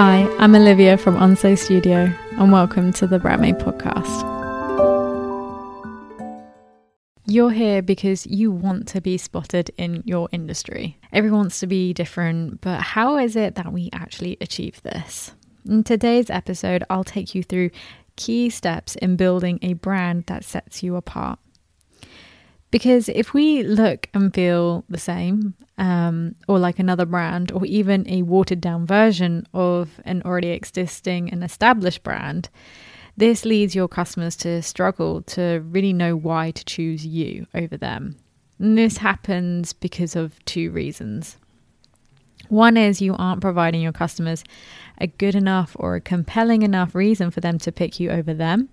Hi, I'm Olivia from Onso Studio, and welcome to the Brandmade podcast. You're here because you want to be spotted in your industry. Everyone wants to be different, but how is it that we actually achieve this? In today's episode, I'll take you through key steps in building a brand that sets you apart. Because if we look and feel the same, um, or like another brand, or even a watered down version of an already existing and established brand, this leads your customers to struggle to really know why to choose you over them. And this happens because of two reasons. One is you aren't providing your customers a good enough or a compelling enough reason for them to pick you over them.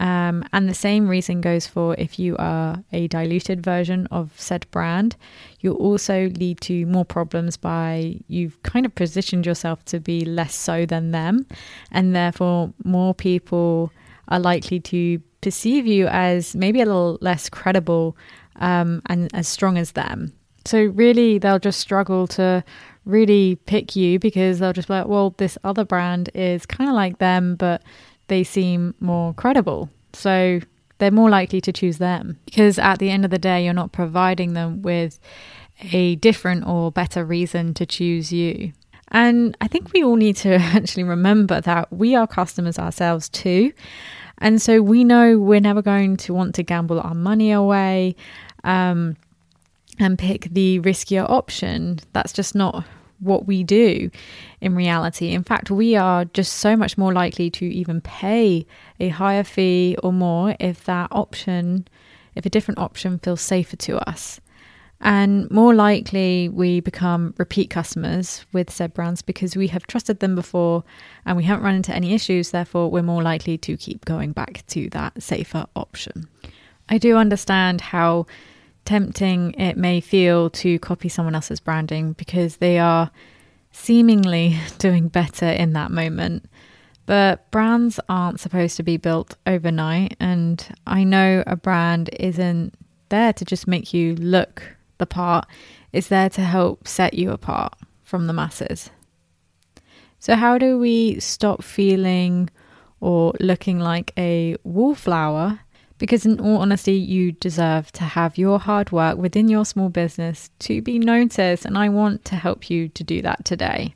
Um, and the same reason goes for if you are a diluted version of said brand, you'll also lead to more problems by you've kind of positioned yourself to be less so than them, and therefore more people are likely to perceive you as maybe a little less credible um, and as strong as them. So, really, they'll just struggle to really pick you because they'll just be like, well, this other brand is kind of like them, but they seem more credible. So they're more likely to choose them because at the end of the day, you're not providing them with a different or better reason to choose you. And I think we all need to actually remember that we are customers ourselves too. And so we know we're never going to want to gamble our money away um, and pick the riskier option. That's just not what we do in reality. In fact, we are just so much more likely to even pay a higher fee or more if that option, if a different option feels safer to us. And more likely, we become repeat customers with said brands because we have trusted them before and we haven't run into any issues. Therefore, we're more likely to keep going back to that safer option. I do understand how tempting it may feel to copy someone else's branding because they are seemingly doing better in that moment. But brands aren't supposed to be built overnight, and I know a brand isn't there to just make you look the part, it's there to help set you apart from the masses. So, how do we stop feeling or looking like a wallflower because, in all honesty, you deserve to have your hard work within your small business to be noticed, and I want to help you to do that today.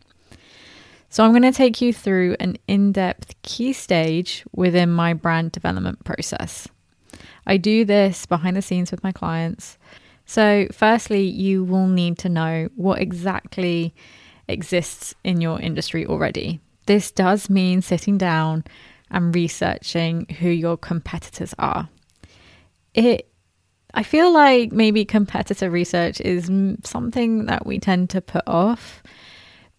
So, I'm going to take you through an in depth key stage within my brand development process. I do this behind the scenes with my clients. So, firstly, you will need to know what exactly exists in your industry already. This does mean sitting down and researching who your competitors are. It I feel like maybe competitor research is something that we tend to put off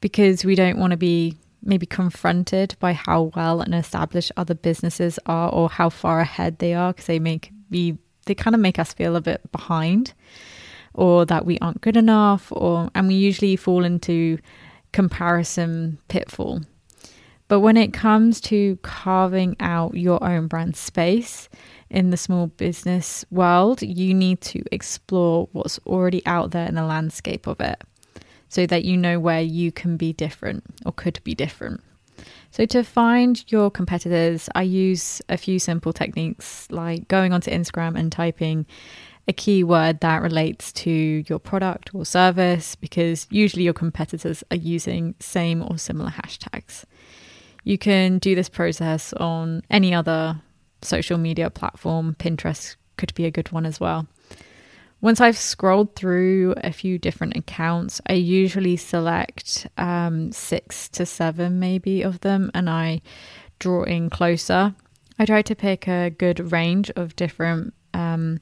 because we don't want to be maybe confronted by how well and established other businesses are or how far ahead they are because they make we they kind of make us feel a bit behind or that we aren't good enough or and we usually fall into comparison pitfall but when it comes to carving out your own brand space in the small business world, you need to explore what's already out there in the landscape of it so that you know where you can be different or could be different. So, to find your competitors, I use a few simple techniques like going onto Instagram and typing a keyword that relates to your product or service because usually your competitors are using same or similar hashtags. You can do this process on any other social media platform. Pinterest could be a good one as well. Once I've scrolled through a few different accounts, I usually select um, six to seven, maybe, of them, and I draw in closer. I try to pick a good range of different um,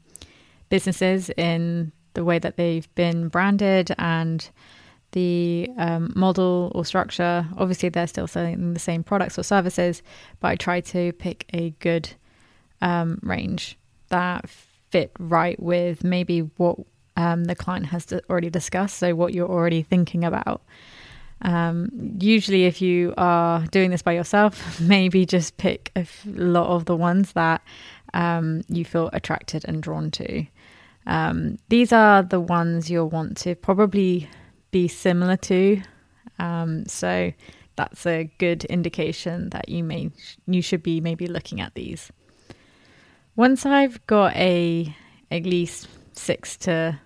businesses in the way that they've been branded and the um, model or structure. Obviously, they're still selling the same products or services, but I try to pick a good um, range that fit right with maybe what um, the client has already discussed, so what you're already thinking about. Um, usually, if you are doing this by yourself, maybe just pick a lot of the ones that um, you feel attracted and drawn to. Um, these are the ones you'll want to probably be similar to. Um, so that's a good indication that you may you should be maybe looking at these. Once I've got a at least six to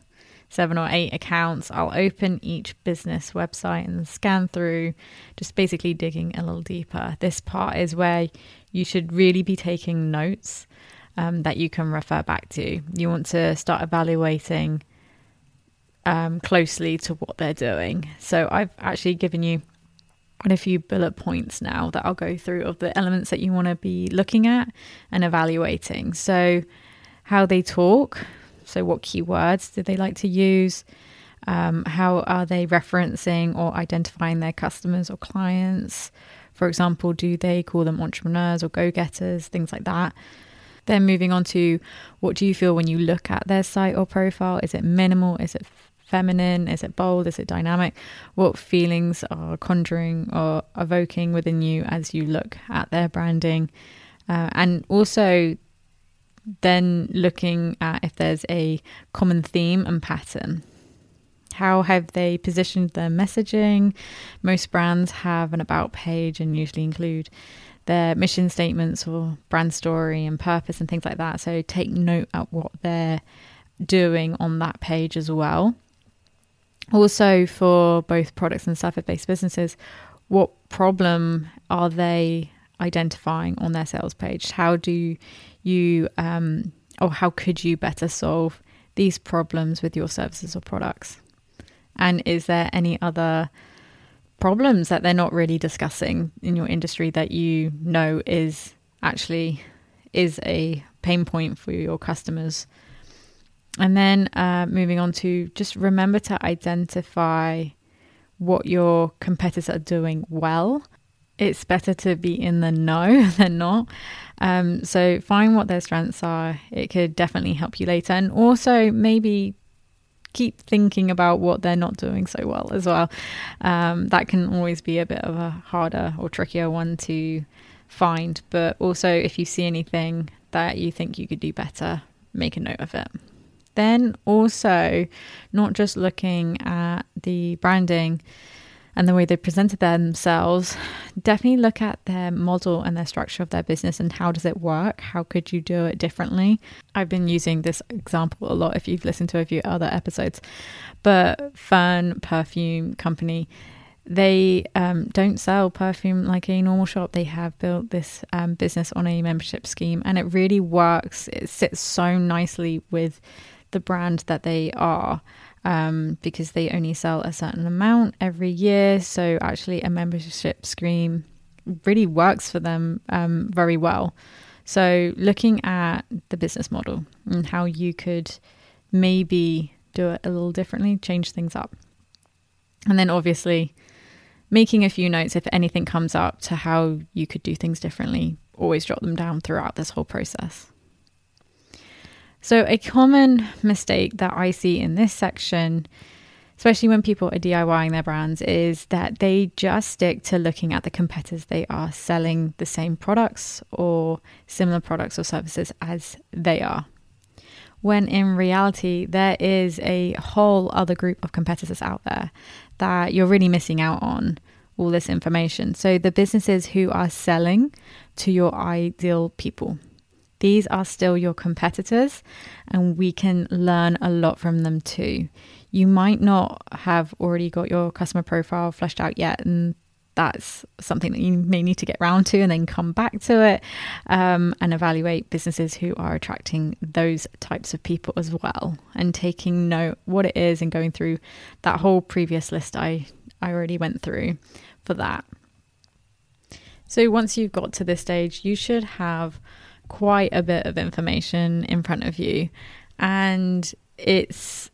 seven or eight accounts, I'll open each business website and scan through, just basically digging a little deeper. This part is where you should really be taking notes um, that you can refer back to. You want to start evaluating um, closely to what they're doing. So I've actually given you quite a few bullet points now that I'll go through of the elements that you want to be looking at and evaluating. So, how they talk, so, what keywords do they like to use? Um, how are they referencing or identifying their customers or clients? For example, do they call them entrepreneurs or go getters, things like that? Then moving on to what do you feel when you look at their site or profile? Is it minimal? Is it feminine? Is it bold? Is it dynamic? What feelings are conjuring or evoking within you as you look at their branding? Uh, and also then looking at if there's a common theme and pattern. How have they positioned their messaging? Most brands have an about page and usually include their mission statements or brand story and purpose and things like that. So take note of what they're doing on that page as well. Also, for both products and service based businesses, what problem are they identifying on their sales page? How do you, um, or how could you better solve these problems with your services or products? And is there any other problems that they're not really discussing in your industry that you know is actually is a pain point for your customers? And then uh, moving on to just remember to identify what your competitors are doing well it's better to be in the know than not. Um, so find what their strengths are. It could definitely help you later. And also maybe keep thinking about what they're not doing so well as well. Um, that can always be a bit of a harder or trickier one to find. But also, if you see anything that you think you could do better, make a note of it. Then also, not just looking at the branding and the way they presented themselves, definitely look at their model and their structure of their business and how does it work? How could you do it differently? I've been using this example a lot if you've listened to a few other episodes. But Fern Perfume Company, they um, don't sell perfume like a normal shop. They have built this um, business on a membership scheme and it really works. It sits so nicely with the brand that they are um, because they only sell a certain amount every year. So actually, a membership scheme really works for them um, very well. So looking at the business model and how you could maybe do it a little differently, change things up. And then obviously making a few notes if anything comes up to how you could do things differently, always jot them down throughout this whole process. So, a common mistake that I see in this section, especially when people are DIYing their brands, is that they just stick to looking at the competitors they are selling the same products or similar products or services as they are. When in reality, there is a whole other group of competitors out there that you're really missing out on all this information. So, the businesses who are selling to your ideal people. These are still your competitors, and we can learn a lot from them too. You might not have already got your customer profile fleshed out yet, and that's something that you may need to get around to and then come back to it um, and evaluate businesses who are attracting those types of people as well and taking note what it is and going through that whole previous list I, I already went through for that. So once you've got to this stage, you should have quite a bit of information in front of you. And it's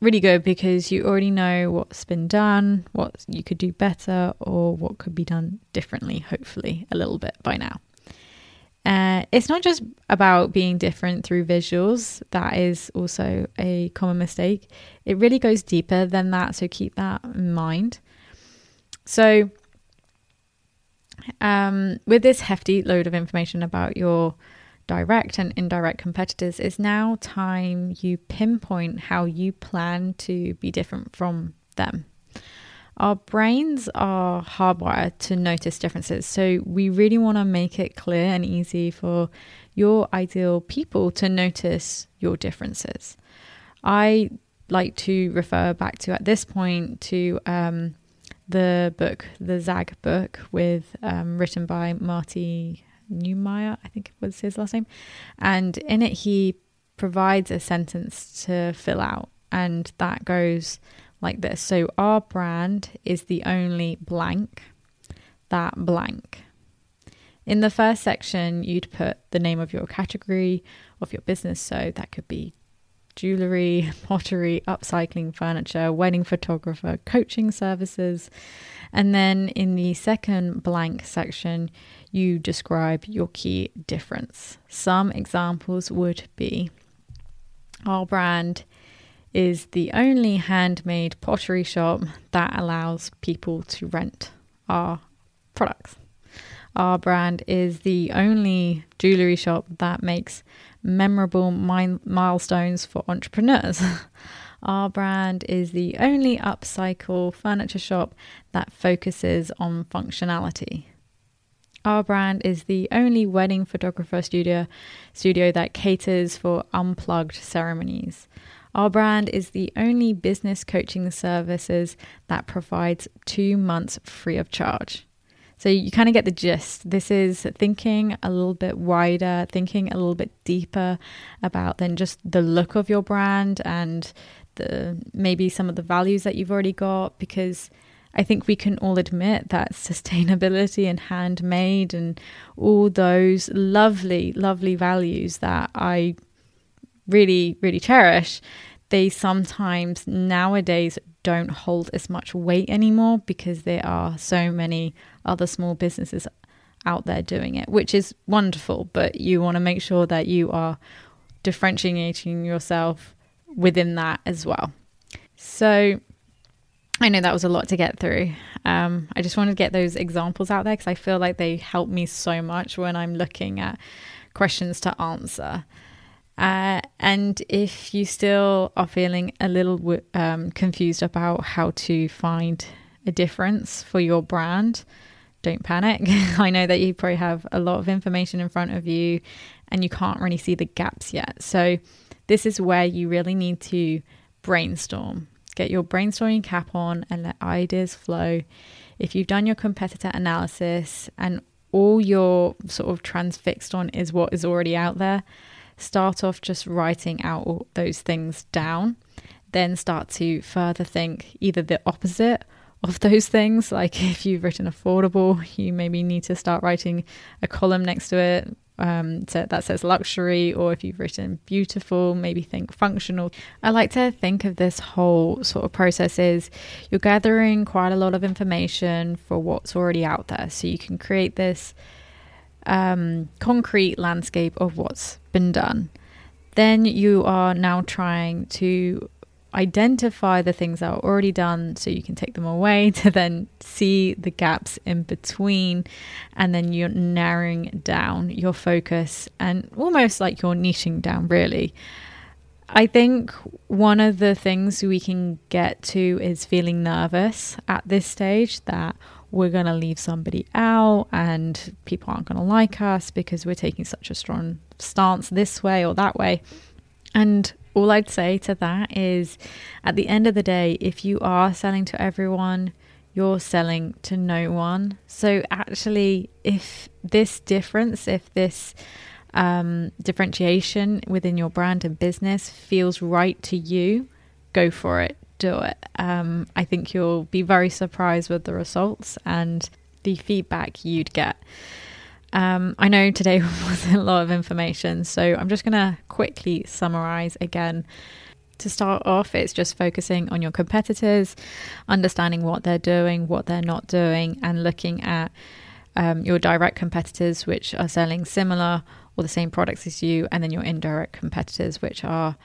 really good because you already know what's been done, what you could do better, or what could be done differently, hopefully, a little bit by now. Uh, it's not just about being different through visuals, that is also a common mistake. It really goes deeper than that, so keep that in mind. So, um, with this hefty load of information about your direct and indirect competitors, it's now time you pinpoint how you plan to be different from them. Our brains are hardwired to notice differences. So we really want to make it clear and easy for your ideal people to notice your differences. I like to refer back to at this point to um, the book, the Zag book, with um, written by Marty Neumeier, I think was his last name, and in it he provides a sentence to fill out, and that goes like this. So our brand is the only blank that blank. In the first section, you'd put the name of your category of your business. So that could be jewelry, pottery, upcycling furniture, wedding photographer, coaching services. And then in the second blank section, you describe your key difference. Some examples would be our brand is the only handmade pottery shop that allows people to rent our products. Our brand is the only jewelry shop that makes memorable milestones for entrepreneurs. Our brand is the only upcycle furniture shop that focuses on functionality. Our brand is the only wedding photographer studio studio that caters for unplugged ceremonies. Our brand is the only business coaching services that provides 2 months free of charge. So you kind of get the gist. This is thinking a little bit wider, thinking a little bit deeper about than just the look of your brand and the maybe some of the values that you've already got because I think we can all admit that sustainability and handmade and all those lovely, lovely values that I really, really cherish, they sometimes nowadays don't hold as much weight anymore because there are so many other small businesses out there doing it, which is wonderful. But you want to make sure that you are differentiating yourself within that as well. So I know that was a lot to get through. Um, I just wanted to get those examples out there because I feel like they help me so much when I'm looking at questions to answer. Uh, and if you still are feeling a little um, confused about how to find a difference for your brand, don't panic. I know that you probably have a lot of information in front of you and you can't really see the gaps yet. So, this is where you really need to brainstorm. Get your brainstorming cap on and let ideas flow. If you've done your competitor analysis and all you're sort of transfixed on is what is already out there, start off just writing out all those things down, then start to further think either the opposite of those things. Like if you've written affordable, you maybe need to start writing a column next to it. Um, so that says luxury, or if you've written beautiful, maybe think functional. I like to think of this whole sort of process is you're gathering quite a lot of information for what's already out there. So you can create this um, concrete landscape of what's been done. Then you are now trying to identify the things that are already done so you can take them away to then see the gaps in between and then you're narrowing down your focus and almost like you're niching down really i think one of the things we can get to is feeling nervous at this stage that we're going to leave somebody out and people aren't going to like us because we're taking such a strong stance this way or that way. And all I'd say to that is at the end of the day, if you are selling to everyone, you're selling to no one. So, actually, if this difference, if this um, differentiation within your brand and business feels right to you, go for it do it. Um, I think you'll be very surprised with the results and the feedback you'd get. Um, I know today was a lot of information, so I'm just going to quickly summarize again. To start off, it's just focusing on your competitors, understanding what they're doing, what they're not doing, and looking at um, your direct competitors, which are selling similar or the same products as you, and then your indirect competitors, which are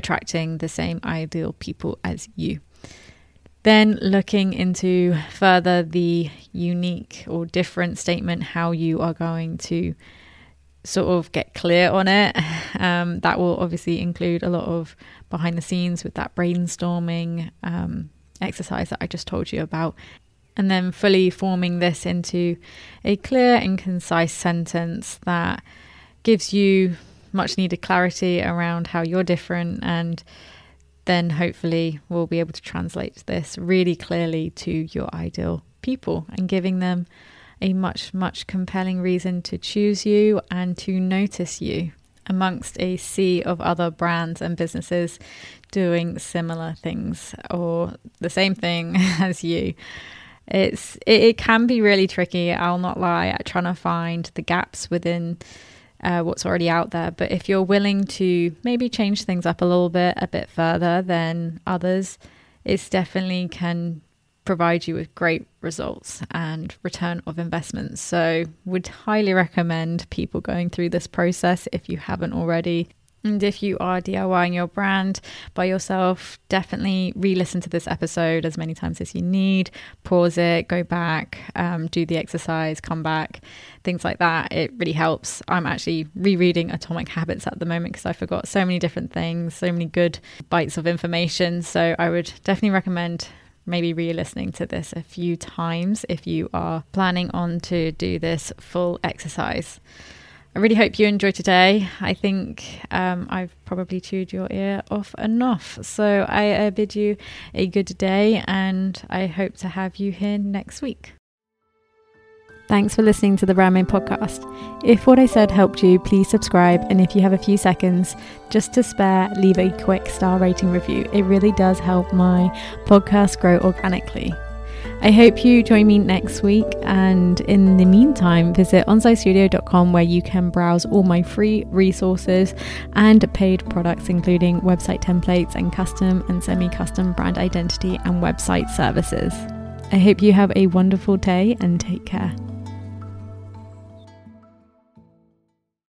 attracting the same ideal people as you. Then looking into further the unique or different statement, how you are going to sort of get clear on it. Um, that will obviously include a lot of behind the scenes with that brainstorming um, exercise that I just told you about. And then fully forming this into a clear and concise sentence that gives you much needed clarity around how you're different and then hopefully we'll be able to translate this really clearly to your ideal people and giving them a much, much compelling reason to choose you and to notice you amongst a sea of other brands and businesses doing similar things or the same thing as you. It's it, it can be really tricky. I'll not lie at trying to find the gaps within uh, what's already out there. But if you're willing to maybe change things up a little bit, a bit further than others, it's definitely can provide you with great results and return of investments. So, would highly recommend people going through this process if you haven't already. And if you are DIYing your brand by yourself, definitely re listen to this episode as many times as you need. Pause it, go back, um, do the exercise, come back, things like that. It really helps. I'm actually rereading Atomic Habits at the moment because I forgot so many different things, so many good bites of information. So I would definitely recommend maybe re listening to this a few times if you are planning on to do this full exercise. I really hope you enjoy today. I think um, I've probably chewed your ear off enough. So I uh, bid you a good day and I hope to have you here next week. Thanks for listening to the Brandmade podcast. If what I said helped you, please subscribe. And if you have a few seconds just to spare, leave a quick star rating review. It really does help my podcast grow organically. I hope you join me next week. And in the meantime, visit onsitestudio.com where you can browse all my free resources and paid products, including website templates and custom and semi custom brand identity and website services. I hope you have a wonderful day and take care.